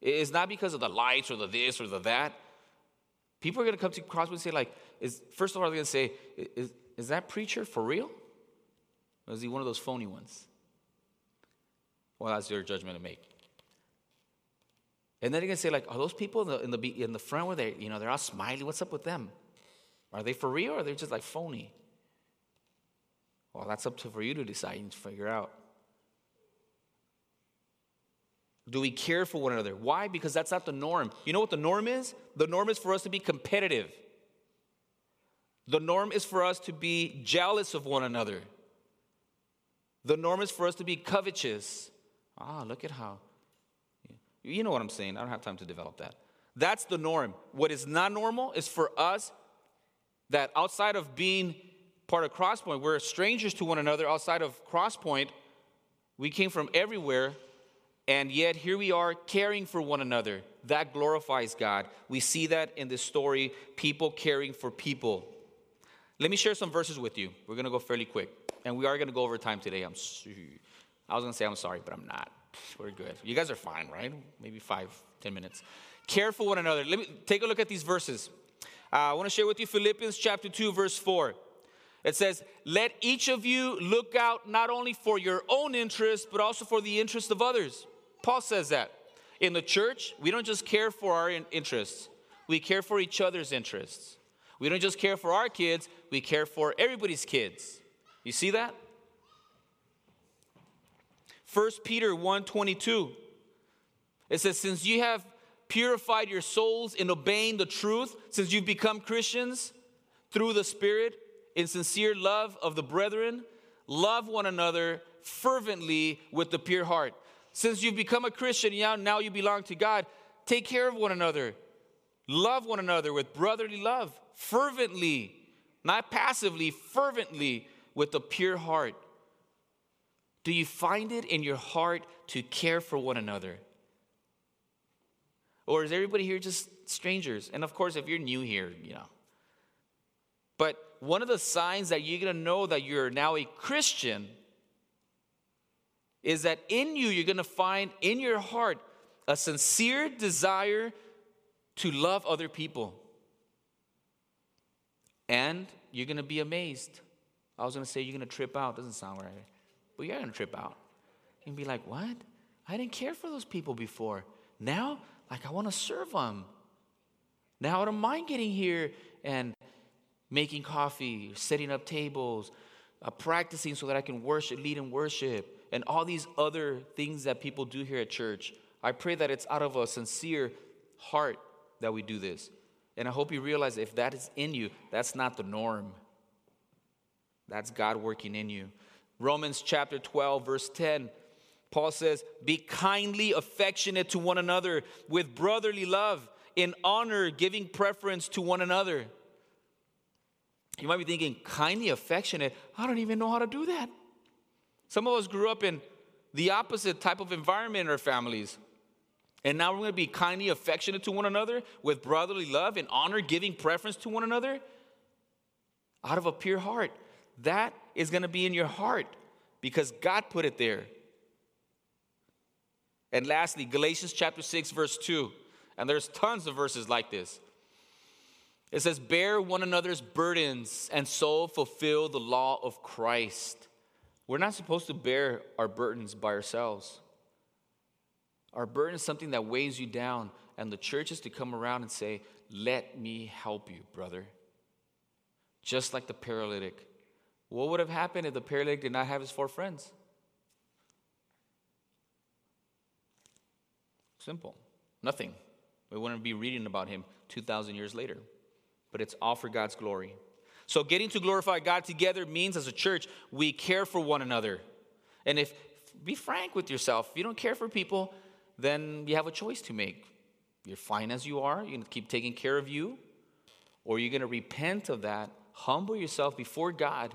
[SPEAKER 1] is not because of the lights or the this or the that. People are going to come to Crosspoint and say, like, is, first of all, they're going to say, is, is that preacher for real? Or is he one of those phony ones? Well, that's your judgment to make. And then you're going to say, like, are those people in the, in the, in the front where they, you know, they're all smiling? What's up with them? Are they for real or are they just like phony? Well, that's up to for you to decide and figure out. Do we care for one another? Why? Because that's not the norm. You know what the norm is? The norm is for us to be competitive. The norm is for us to be jealous of one another. The norm is for us to be covetous. Ah, look at how. You know what I'm saying. I don't have time to develop that. That's the norm. What is not normal is for us that outside of being part of Crosspoint, we're strangers to one another outside of Crosspoint. We came from everywhere, and yet here we are caring for one another. That glorifies God. We see that in this story people caring for people. Let me share some verses with you. We're going to go fairly quick, and we are going to go over time today. I'm I was going to say I'm sorry, but I'm not. We're good. You guys are fine, right? Maybe five, ten minutes. Care for one another. Let me take a look at these verses. Uh, I want to share with you Philippians chapter 2, verse 4. It says, Let each of you look out not only for your own interest, but also for the interest of others. Paul says that. In the church, we don't just care for our interests, we care for each other's interests. We don't just care for our kids, we care for everybody's kids. You see that? 1 Peter 1 22. It says, Since you have purified your souls in obeying the truth, since you've become Christians through the Spirit in sincere love of the brethren, love one another fervently with the pure heart. Since you've become a Christian, now, you belong to God, take care of one another. Love one another with brotherly love, fervently, not passively, fervently with a pure heart. Do you find it in your heart to care for one another? Or is everybody here just strangers? And of course, if you're new here, you know. But one of the signs that you're going to know that you're now a Christian is that in you, you're going to find in your heart a sincere desire to love other people. And you're going to be amazed. I was going to say you're going to trip out. Doesn't sound right. But you're going to trip out. You can be like, what? I didn't care for those people before. Now like, I want to serve them. Now I don't mind getting here and making coffee, setting up tables, uh, practicing so that I can worship, lead in worship, and all these other things that people do here at church. I pray that it's out of a sincere heart that we do this. And I hope you realize if that is in you, that's not the norm. That's God working in you. Romans chapter 12, verse 10 Paul says, Be kindly affectionate to one another with brotherly love, in honor, giving preference to one another. You might be thinking, kindly affectionate? I don't even know how to do that. Some of us grew up in the opposite type of environment in our families. And now we're going to be kindly affectionate to one another with brotherly love and honor, giving preference to one another out of a pure heart. that is going to be in your heart because God put it there. And lastly, Galatians chapter 6, verse 2. And there's tons of verses like this. It says, Bear one another's burdens and so fulfill the law of Christ. We're not supposed to bear our burdens by ourselves. Our burden is something that weighs you down, and the church is to come around and say, Let me help you, brother. Just like the paralytic. What would have happened if the paralytic did not have his four friends? Simple. Nothing. We wouldn't be reading about him 2,000 years later. But it's all for God's glory. So, getting to glorify God together means as a church, we care for one another. And if, be frank with yourself, if you don't care for people, then you have a choice to make. You're fine as you are, you're gonna keep taking care of you, or you're gonna repent of that, humble yourself before God,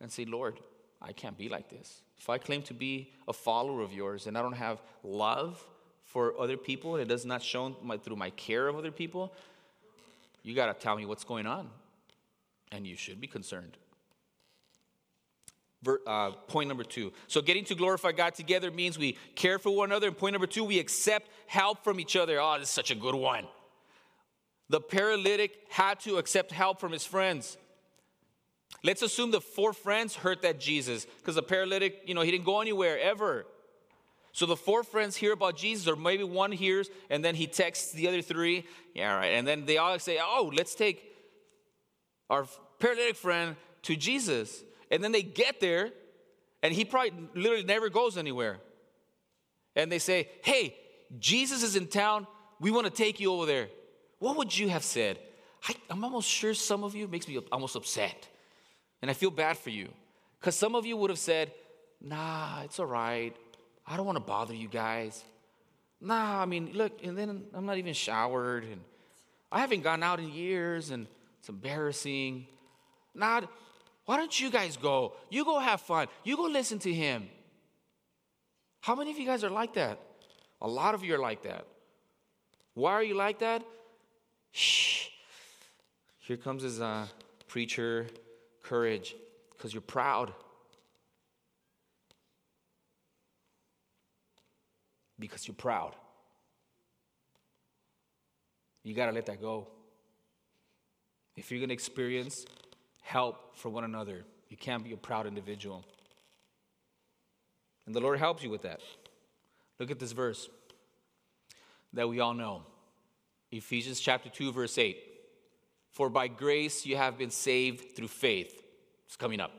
[SPEAKER 1] and say, Lord, I can't be like this. If I claim to be a follower of yours and I don't have love for other people and it does not show my, through my care of other people, you got to tell me what's going on. And you should be concerned. Uh, point number two. So, getting to glorify God together means we care for one another. And point number two, we accept help from each other. Oh, this is such a good one. The paralytic had to accept help from his friends. Let's assume the four friends heard that Jesus, because the paralytic, you know, he didn't go anywhere ever. So the four friends hear about Jesus, or maybe one hears, and then he texts the other three. Yeah, right. And then they all say, Oh, let's take our paralytic friend to Jesus. And then they get there, and he probably literally never goes anywhere. And they say, Hey, Jesus is in town. We want to take you over there. What would you have said? I, am almost sure some of you makes me almost upset. And I feel bad for you. Because some of you would have said, Nah, it's all right. I don't want to bother you guys. Nah, I mean, look, and then I'm not even showered, and I haven't gone out in years, and it's embarrassing. Not, why don't you guys go? You go have fun. You go listen to him. How many of you guys are like that? A lot of you are like that. Why are you like that? Shh. Here comes his uh, preacher courage because you're proud. Because you're proud. You got to let that go. If you're going to experience help for one another, you can't be a proud individual. And the Lord helps you with that. Look at this verse that we all know Ephesians chapter 2, verse 8. For by grace you have been saved through faith. It's coming up.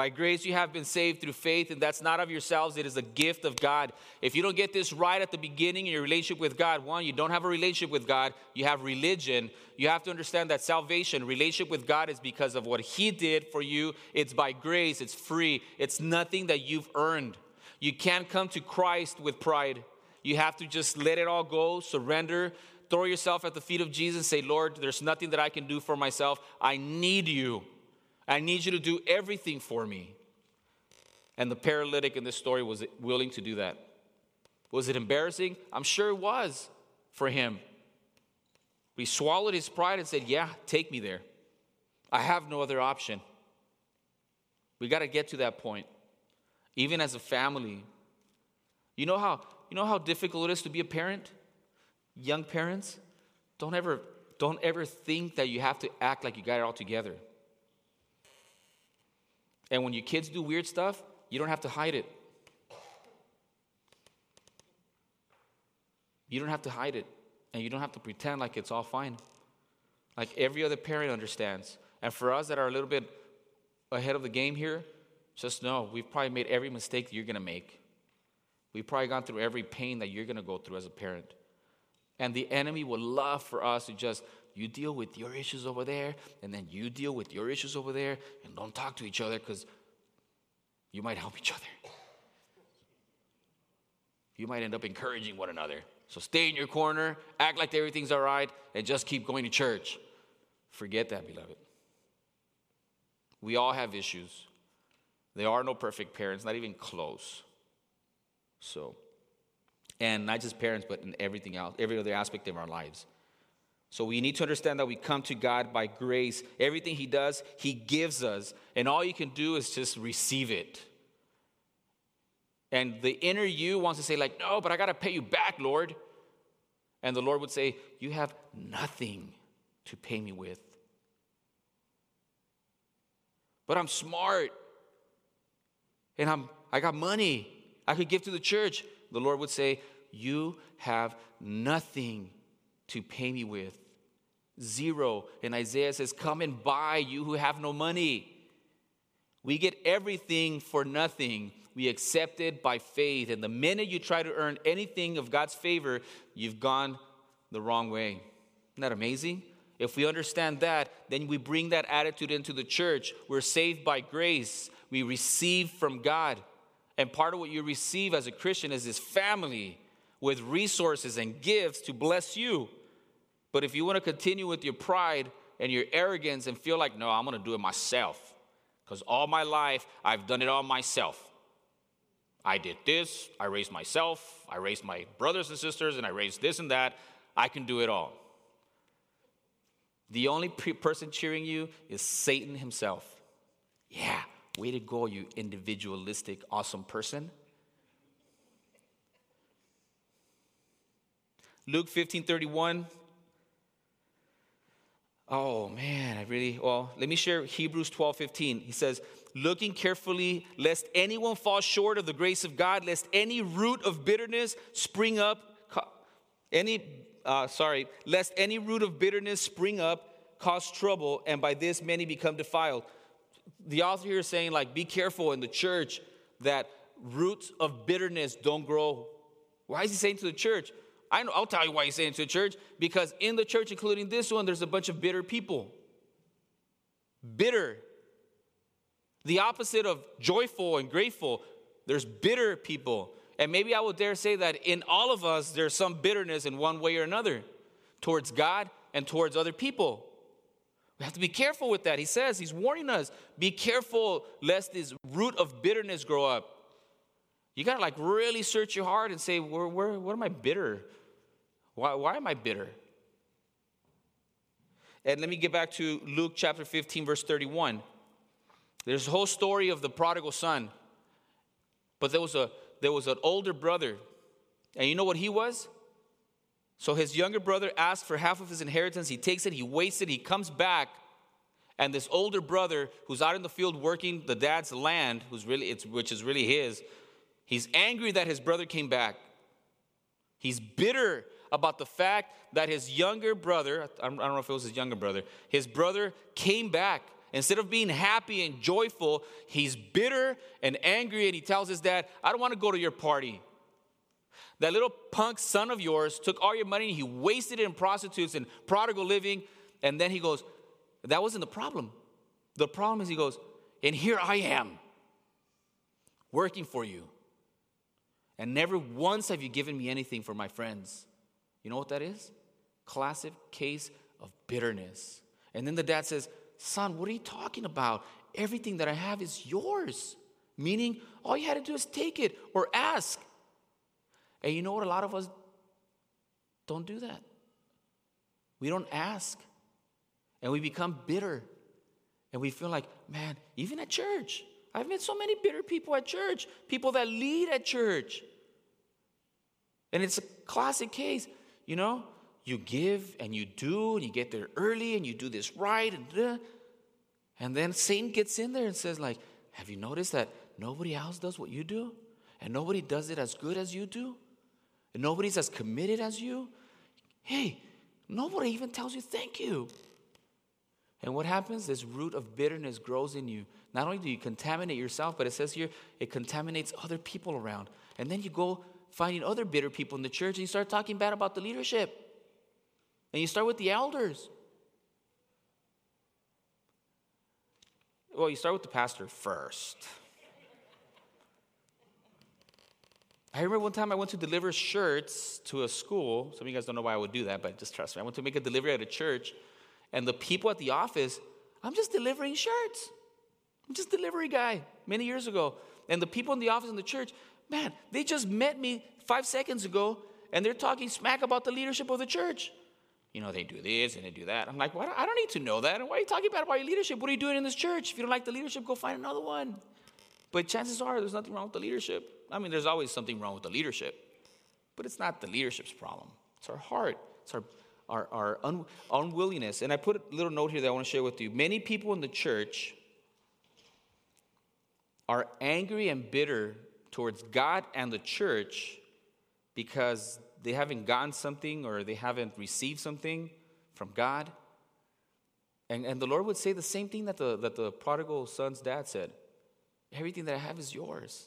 [SPEAKER 1] By grace you have been saved through faith, and that's not of yourselves, it is a gift of God. If you don't get this right at the beginning in your relationship with God, one, you don't have a relationship with God, you have religion. You have to understand that salvation, relationship with God, is because of what He did for you. It's by grace, it's free, it's nothing that you've earned. You can't come to Christ with pride. You have to just let it all go, surrender, throw yourself at the feet of Jesus, say, Lord, there's nothing that I can do for myself. I need you. I need you to do everything for me. And the paralytic in this story was willing to do that. Was it embarrassing? I'm sure it was for him. He swallowed his pride and said, Yeah, take me there. I have no other option. We got to get to that point. Even as a family. You know how you know how difficult it is to be a parent? Young parents, don't ever don't ever think that you have to act like you got it all together. And when your kids do weird stuff, you don't have to hide it. You don't have to hide it. And you don't have to pretend like it's all fine. Like every other parent understands. And for us that are a little bit ahead of the game here, just know we've probably made every mistake you're going to make. We've probably gone through every pain that you're going to go through as a parent. And the enemy would love for us to just you deal with your issues over there, and then you deal with your issues over there, and don't talk to each other because you might help each other. You might end up encouraging one another. So stay in your corner, act like everything's all right, and just keep going to church. Forget that, beloved. We all have issues. There are no perfect parents, not even close. So, and not just parents, but in everything else, every other aspect of our lives. So we need to understand that we come to God by grace. Everything He does, He gives us. And all you can do is just receive it. And the inner you wants to say, like, no, but I got to pay you back, Lord. And the Lord would say, You have nothing to pay me with. But I'm smart. And I'm I got money. I could give to the church. The Lord would say, You have nothing to pay me with. Zero. And Isaiah says, Come and buy, you who have no money. We get everything for nothing. We accept it by faith. And the minute you try to earn anything of God's favor, you've gone the wrong way. Isn't that amazing? If we understand that, then we bring that attitude into the church. We're saved by grace, we receive from God. And part of what you receive as a Christian is this family with resources and gifts to bless you. But if you want to continue with your pride and your arrogance and feel like, no, I'm going to do it myself, because all my life I've done it all myself. I did this, I raised myself, I raised my brothers and sisters, and I raised this and that. I can do it all. The only pre- person cheering you is Satan himself. Yeah, way to go, you individualistic, awesome person. Luke 15 31. Oh man, I really, well, let me share Hebrews 12 15. He says, Looking carefully, lest anyone fall short of the grace of God, lest any root of bitterness spring up, any, uh, sorry, lest any root of bitterness spring up, cause trouble, and by this many become defiled. The author here is saying, like, be careful in the church that roots of bitterness don't grow. Why is he saying to the church? I know, I'll tell you why he's saying to the church. Because in the church, including this one, there's a bunch of bitter people. Bitter. The opposite of joyful and grateful. There's bitter people. And maybe I would dare say that in all of us, there's some bitterness in one way or another towards God and towards other people. We have to be careful with that. He says, He's warning us be careful lest this root of bitterness grow up. You got to like really search your heart and say, where, where, what am I bitter? Why, why am I bitter? And let me get back to Luke chapter 15, verse 31. There's a whole story of the prodigal son. But there was, a, there was an older brother. And you know what he was? So his younger brother asked for half of his inheritance. He takes it, he wastes it, he comes back. And this older brother who's out in the field working the dad's land, who's really, it's, which is really his, he's angry that his brother came back. He's bitter about the fact that his younger brother, I don't know if it was his younger brother, his brother came back. Instead of being happy and joyful, he's bitter and angry, and he tells his dad, I don't want to go to your party. That little punk son of yours took all your money and he wasted it in prostitutes and prodigal living. And then he goes, That wasn't the problem. The problem is, he goes, And here I am, working for you. And never once have you given me anything for my friends. You know what that is? Classic case of bitterness. And then the dad says, Son, what are you talking about? Everything that I have is yours. Meaning, all you had to do is take it or ask. And you know what? A lot of us don't do that. We don't ask. And we become bitter. And we feel like, man, even at church, I've met so many bitter people at church, people that lead at church. And it's a classic case. You know, you give and you do, and you get there early and you do this right, and, and then Satan gets in there and says, like, have you noticed that nobody else does what you do? And nobody does it as good as you do? And nobody's as committed as you? Hey, nobody even tells you thank you. And what happens? This root of bitterness grows in you. Not only do you contaminate yourself, but it says here it contaminates other people around. And then you go finding other bitter people in the church and you start talking bad about the leadership. And you start with the elders. Well, you start with the pastor first. I remember one time I went to deliver shirts to a school. Some of you guys don't know why I would do that, but just trust me. I went to make a delivery at a church, and the people at the office, I'm just delivering shirts. I'm just delivery guy many years ago. And the people in the office in the church, Man, they just met me five seconds ago and they're talking smack about the leadership of the church. you know, they do this and they do that. I'm like, well, I don't need to know that. And why are you talking about, about your leadership? What are you doing in this church? If you don't like the leadership, go find another one. But chances are there's nothing wrong with the leadership. I mean, there's always something wrong with the leadership, but it's not the leadership's problem. It's our heart. It's our our, our un, unwillingness. And I put a little note here that I want to share with you. Many people in the church are angry and bitter towards God and the church because they haven't gotten something or they haven't received something from God. And, and the Lord would say the same thing that the, that the prodigal son's dad said Everything that I have is yours.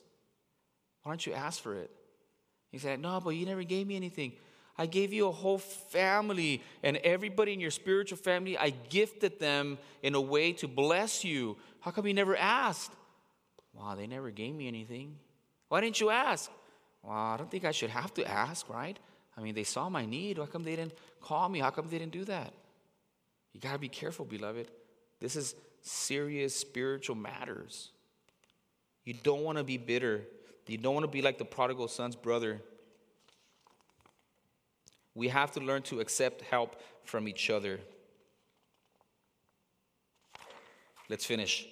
[SPEAKER 1] Why don't you ask for it? He said, No, but you never gave me anything. I gave you a whole family, and everybody in your spiritual family, I gifted them in a way to bless you. How come you never asked? Wow, they never gave me anything. Why didn't you ask? Well, I don't think I should have to ask, right? I mean, they saw my need. How come they didn't call me? How come they didn't do that? You got to be careful, beloved. This is serious spiritual matters. You don't want to be bitter. You don't want to be like the prodigal son's brother. We have to learn to accept help from each other. Let's finish.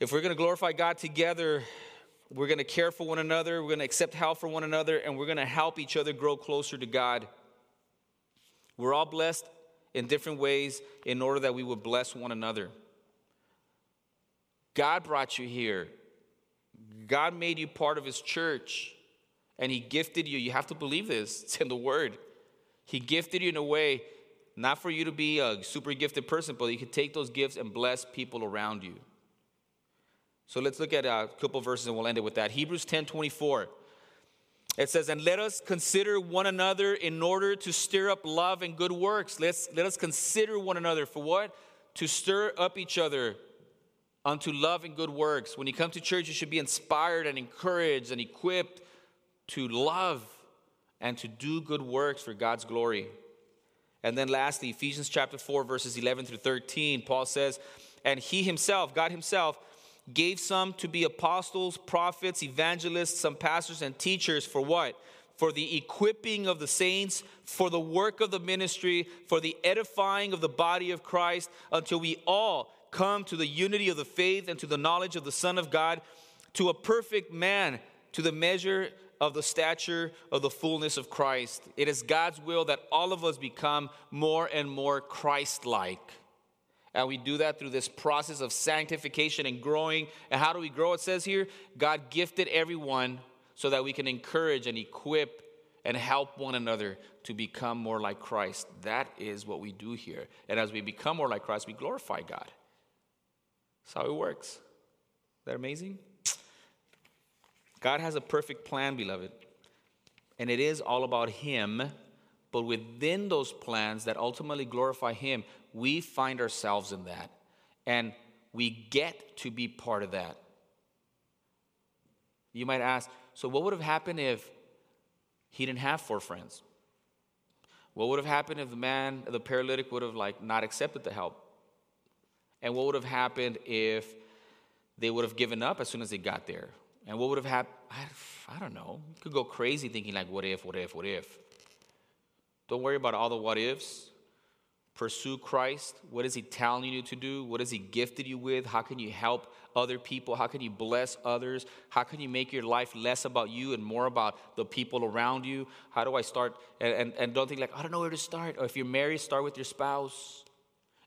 [SPEAKER 1] If we're going to glorify God together, we're going to care for one another, we're going to accept help for one another, and we're going to help each other grow closer to God. We're all blessed in different ways in order that we would bless one another. God brought you here. God made you part of His church, and He gifted you. You have to believe this, (laughs) it's in the Word. He gifted you in a way not for you to be a super gifted person, but you could take those gifts and bless people around you. So let's look at uh, a couple verses and we'll end it with that. Hebrews 10 24. It says, And let us consider one another in order to stir up love and good works. Let's, let us consider one another for what? To stir up each other unto love and good works. When you come to church, you should be inspired and encouraged and equipped to love and to do good works for God's glory. And then lastly, Ephesians chapter 4, verses 11 through 13, Paul says, And he himself, God himself, gave some to be apostles, prophets, evangelists, some pastors, and teachers for what? For the equipping of the saints, for the work of the ministry, for the edifying of the body of Christ, until we all come to the unity of the faith and to the knowledge of the Son of God, to a perfect man, to the measure of the stature of the fullness of Christ. It is God's will that all of us become more and more Christ like. And we do that through this process of sanctification and growing. And how do we grow? It says here God gifted everyone so that we can encourage and equip and help one another to become more like Christ. That is what we do here. And as we become more like Christ, we glorify God. That's how it works. Is that amazing? God has a perfect plan, beloved. And it is all about Him. But within those plans that ultimately glorify Him, we find ourselves in that. And we get to be part of that. You might ask, so what would have happened if he didn't have four friends? What would have happened if the man, the paralytic, would have like not accepted the help? And what would have happened if they would have given up as soon as they got there? And what would have happened? I, I don't know. You could go crazy thinking like, what if, what if, what if? Don't worry about all the what ifs. Pursue Christ. What is He telling you to do? What has He gifted you with? How can you help other people? How can you bless others? How can you make your life less about you and more about the people around you? How do I start? And, and, and don't think like, I don't know where to start. Or if you're married, start with your spouse.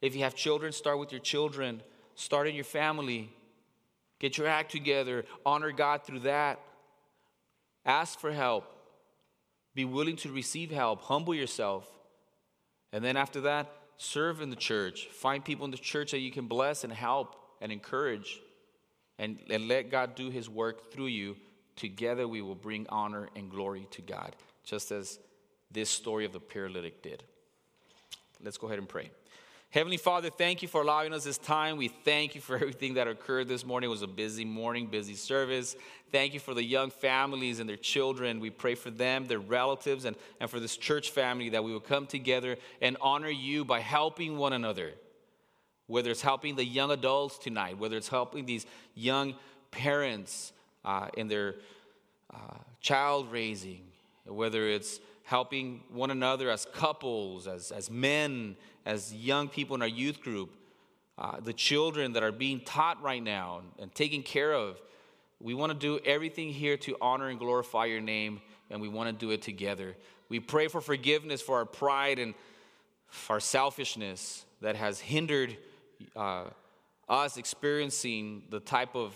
[SPEAKER 1] If you have children, start with your children. Start in your family. Get your act together. Honor God through that. Ask for help. Be willing to receive help. Humble yourself. And then after that, serve in the church. Find people in the church that you can bless and help and encourage. And, and let God do his work through you. Together we will bring honor and glory to God, just as this story of the paralytic did. Let's go ahead and pray. Heavenly Father, thank you for allowing us this time. We thank you for (laughs) everything that occurred this morning. It was a busy morning, busy service. Thank you for the young families and their children. We pray for them, their relatives, and, and for this church family that we will come together and honor you by helping one another. Whether it's helping the young adults tonight, whether it's helping these young parents uh, in their uh, child raising, whether it's helping one another as couples, as, as men, as young people in our youth group, uh, the children that are being taught right now and, taken care of. We want to do everything here to honor and glorify your name, and we want to do it together. We pray for forgiveness for our pride and our selfishness that has hindered uh, us experiencing the type of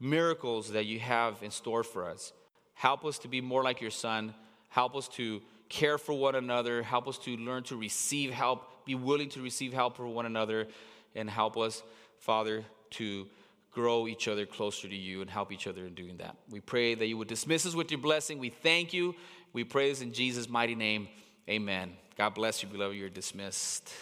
[SPEAKER 1] miracles that you have in store for us. Help us to be more like your son. Help us to care for one another. Help us to learn to receive help, be willing to receive help from one another, and help us, Father, to grow each other closer to you and help each other in doing that. We pray that you would dismiss us with your blessing. We thank you. We praise in Jesus' mighty name. Amen. God bless you, beloved. You're dismissed.